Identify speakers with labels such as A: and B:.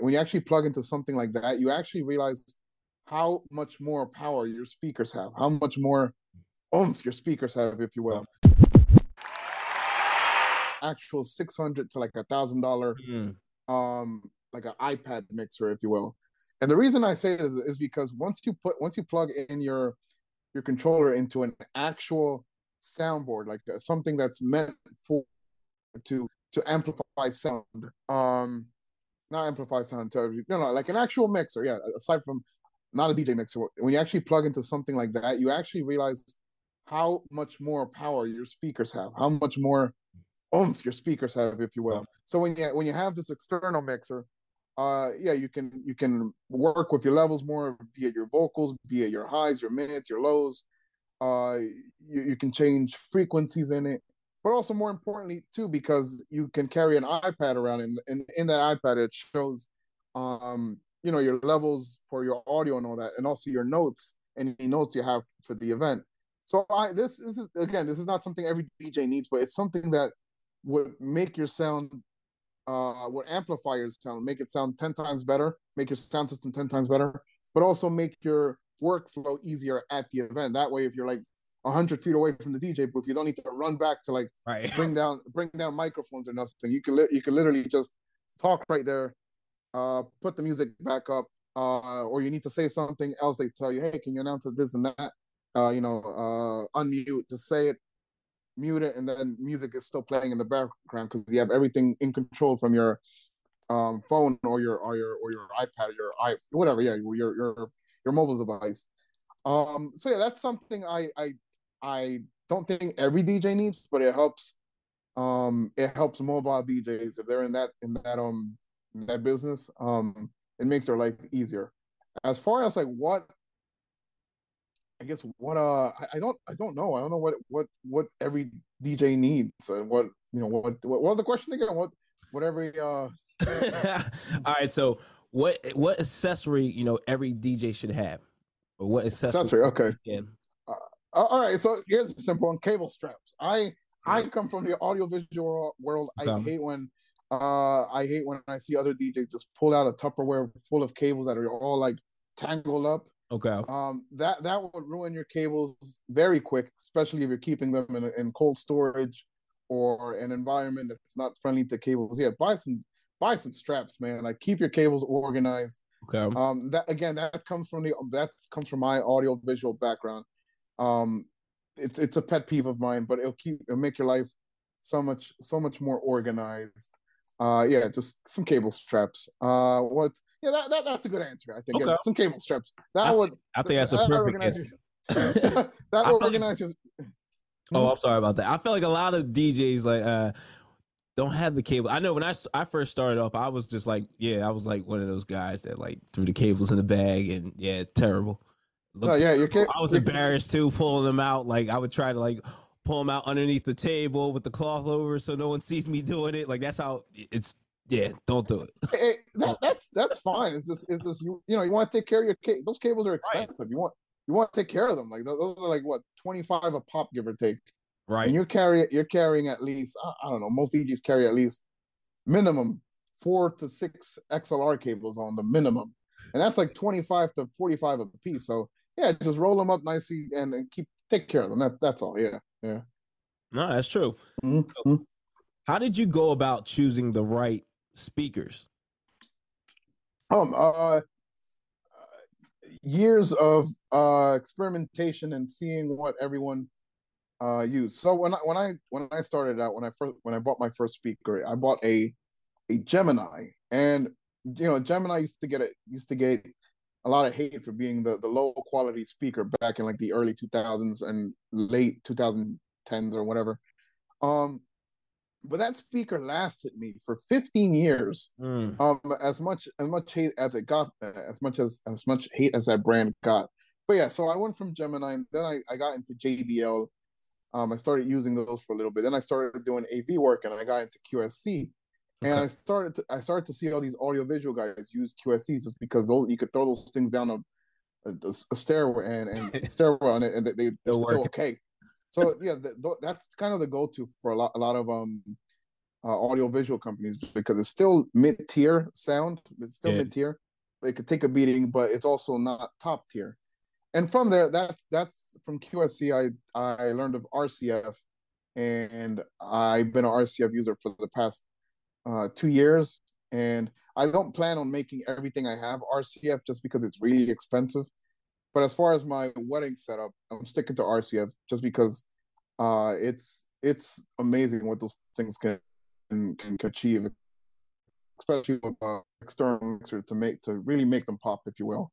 A: when you actually plug into something like that, you actually realize how much more power your speakers have, how much more oomph your speakers have, if you will. Actual six hundred to like a thousand dollar,
B: Mm.
A: um, like an iPad mixer, if you will. And the reason I say this is because once you put once you plug in your your controller into an actual soundboard, like uh, something that's meant for to to amplify sound, um, not amplify sound, to, no, no, like an actual mixer. Yeah, aside from not a DJ mixer, when you actually plug into something like that, you actually realize how much more power your speakers have, how much more oomph your speakers have, if you will. So when you when you have this external mixer, uh, yeah, you can you can work with your levels more, be it your vocals, be it your highs, your mids, your lows. Uh, you, you can change frequencies in it, but also more importantly too, because you can carry an iPad around, and in, in that iPad it shows, um, you know, your levels for your audio and all that, and also your notes, any notes you have for the event. So I this, this is again, this is not something every DJ needs, but it's something that would make your sound uh would amplify your sound, make it sound 10 times better, make your sound system 10 times better, but also make your workflow easier at the event. That way, if you're like 100 feet away from the DJ booth, you don't need to run back to like
B: Right.
A: bring down bring down microphones or nothing. You can li- you can literally just talk right there, uh, put the music back up, uh, or you need to say something else. They tell you, hey, can you announce this and that? Uh, you know, uh, unmute, just say it, mute it, and then music is still playing in the background because you have everything in control from your um phone or your or your or your iPad, or your i whatever, yeah, your your your mobile device. Um, so yeah, that's something I I I don't think every DJ needs, but it helps. Um, it helps mobile DJs if they're in that in that um in that business. Um, it makes their life easier. As far as like what, I guess what uh I, I don't I don't know I don't know what what what every DJ needs and what you know what what, what was the question again? What what every uh
B: All right. So what what accessory you know every DJ should have, or what accessory?
A: accessory? Okay.
B: Yeah.
A: Uh, all right, so here's a simple one: cable straps. I I come from the audiovisual world. I
B: Okay.
A: hate when uh I hate when I see other DJs just pull out a Tupperware full of cables that are all like tangled up.
B: Okay.
A: Um, that that would ruin your cables very quick, especially if you're keeping them in, in cold storage or an environment that's not friendly to cables. Yeah, buy some buy some straps, man. Like keep your cables organized.
B: Okay.
A: Um, that again, that comes from the that comes from my audio visual background. Um, it's it's a pet peeve of mine, but it'll keep it'll make your life so much so much more organized. Uh, yeah, just some cable straps. Uh, what? Yeah, that, that that's a good answer. I think yeah, some cable straps. That
B: I-
A: would
B: I think that's a
A: that
B: perfect
A: organizes-
B: answer.
A: that
B: feel-
A: organize your
B: Oh, I'm sorry about that. I feel like a lot of DJs like uh don't have the cable. I know when I, I first started off, I was just like, yeah, I was like one of those guys that like threw the cables in the bag and yeah, terrible. Looked
A: yeah, your ca-
B: I was embarrassed too, pulling them out. Like I would try to like pull them out underneath the table with the cloth over, so no one sees me doing it. Like that's how it's. Yeah, don't do it.
A: Hey, that, that's that's fine. It's just it's just you you know you want to take care of your ca- those cables are expensive. You want you want to take care of them. Like those are like what twenty five a pop, give or take. Right. And
B: Right.
A: you're carrying you're carrying at least I, I don't know most DJs carry at least minimum four to six XLR cables on the minimum, and that's like twenty five to forty five a piece. So yeah, just roll them up nicely and, and keep take care of them. That, that's all. Yeah, yeah.
B: No, that's true.
A: Mhm.
B: How did you go about choosing the right speakers?
A: Um, uh, years of uh experimentation and seeing what everyone uh used. So when I when I when I started out, when I first when I bought my first speaker, I bought a a Gemini, and you know Gemini used to get it used to get a lot of hate for being the the low quality speaker back in like the early 2000s and late 2010s or whatever. Um, but that speaker lasted me for 15 years
B: Mm,
A: um as much as much hate as it got as much as as much hate as that brand got. But yeah so i went from gemini and then i, I got into jbl um i started using those for a little bit. Then i started doing av work and i got into qsc and i started to i started to see all these audiovisual guys use qscs just because those you could throw those things down a, a, a stairway and, and stairwell and, and they, they're
B: Still
A: still okay so yeah th- th- that's kind of the go-to for a lot a lot of um uh, audiovisual companies because it's still mid tier sound. It's still yeah. mid tier. It could take a beating, but it's also not top tier. And from there, that's that's from QSC. I I learned of RCF, and I've been an RCF user for the past uh, two years. And I don't plan on making everything I have RCF just because it's really expensive. But as far as my wedding setup, I'm sticking to RCF just because uh, it's it's amazing what those things can can, can achieve, especially with uh, external mixer to make to really make them pop, if you will.